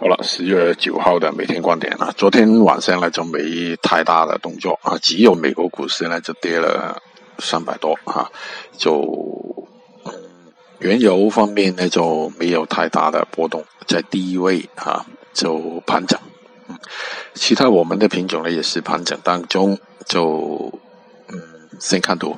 好了，十月九号的每天观点啊，昨天晚上呢就没太大的动作啊，只有美国股市呢就跌了三百多啊，就原油方面呢就没有太大的波动，在低位啊就盘整，嗯，其他我们的品种呢也是盘整当中，就嗯先看图。